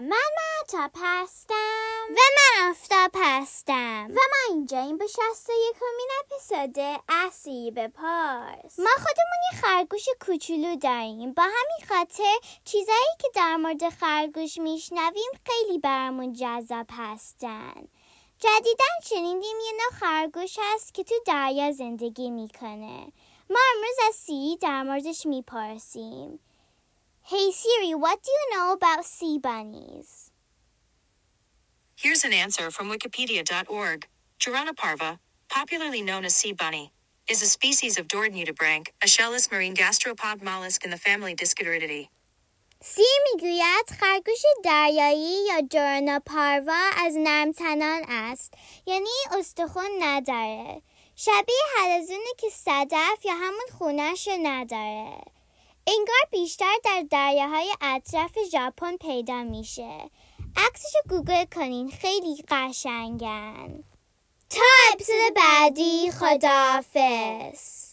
من معتاب هستم. و من آفتاب هستم. و ما اینجا این به شست یکمین اپیزود به پارس. ما خودمون یه خرگوش کوچولو داریم. با همین خاطر چیزایی که در مورد خرگوش میشنویم خیلی برامون جذاب هستن. جدیدا شنیدیم یه نوع خرگوش هست که تو دریا زندگی می‌کنه. ما امروز از سی در موردش می‌پرسیم. Hey Siri, what do you know about sea bunnies? Here's an answer from Wikipedia.org. parva, popularly known as sea bunny, is a species of Dorid nudibranch, a shellless marine gastropod mollusk in the family Discodoridae. سی میگوید خرگوش دریایی یا پاروا از نرمتنان است یعنی استخون نداره شبیه حلزونی که صدف یا همون خونش نداره انگار بیشتر در دریاهای اطراف ژاپن پیدا میشه. عکسشو گوگل کنین خیلی قشنگن. تا اپیزود بعدی خداحافظ.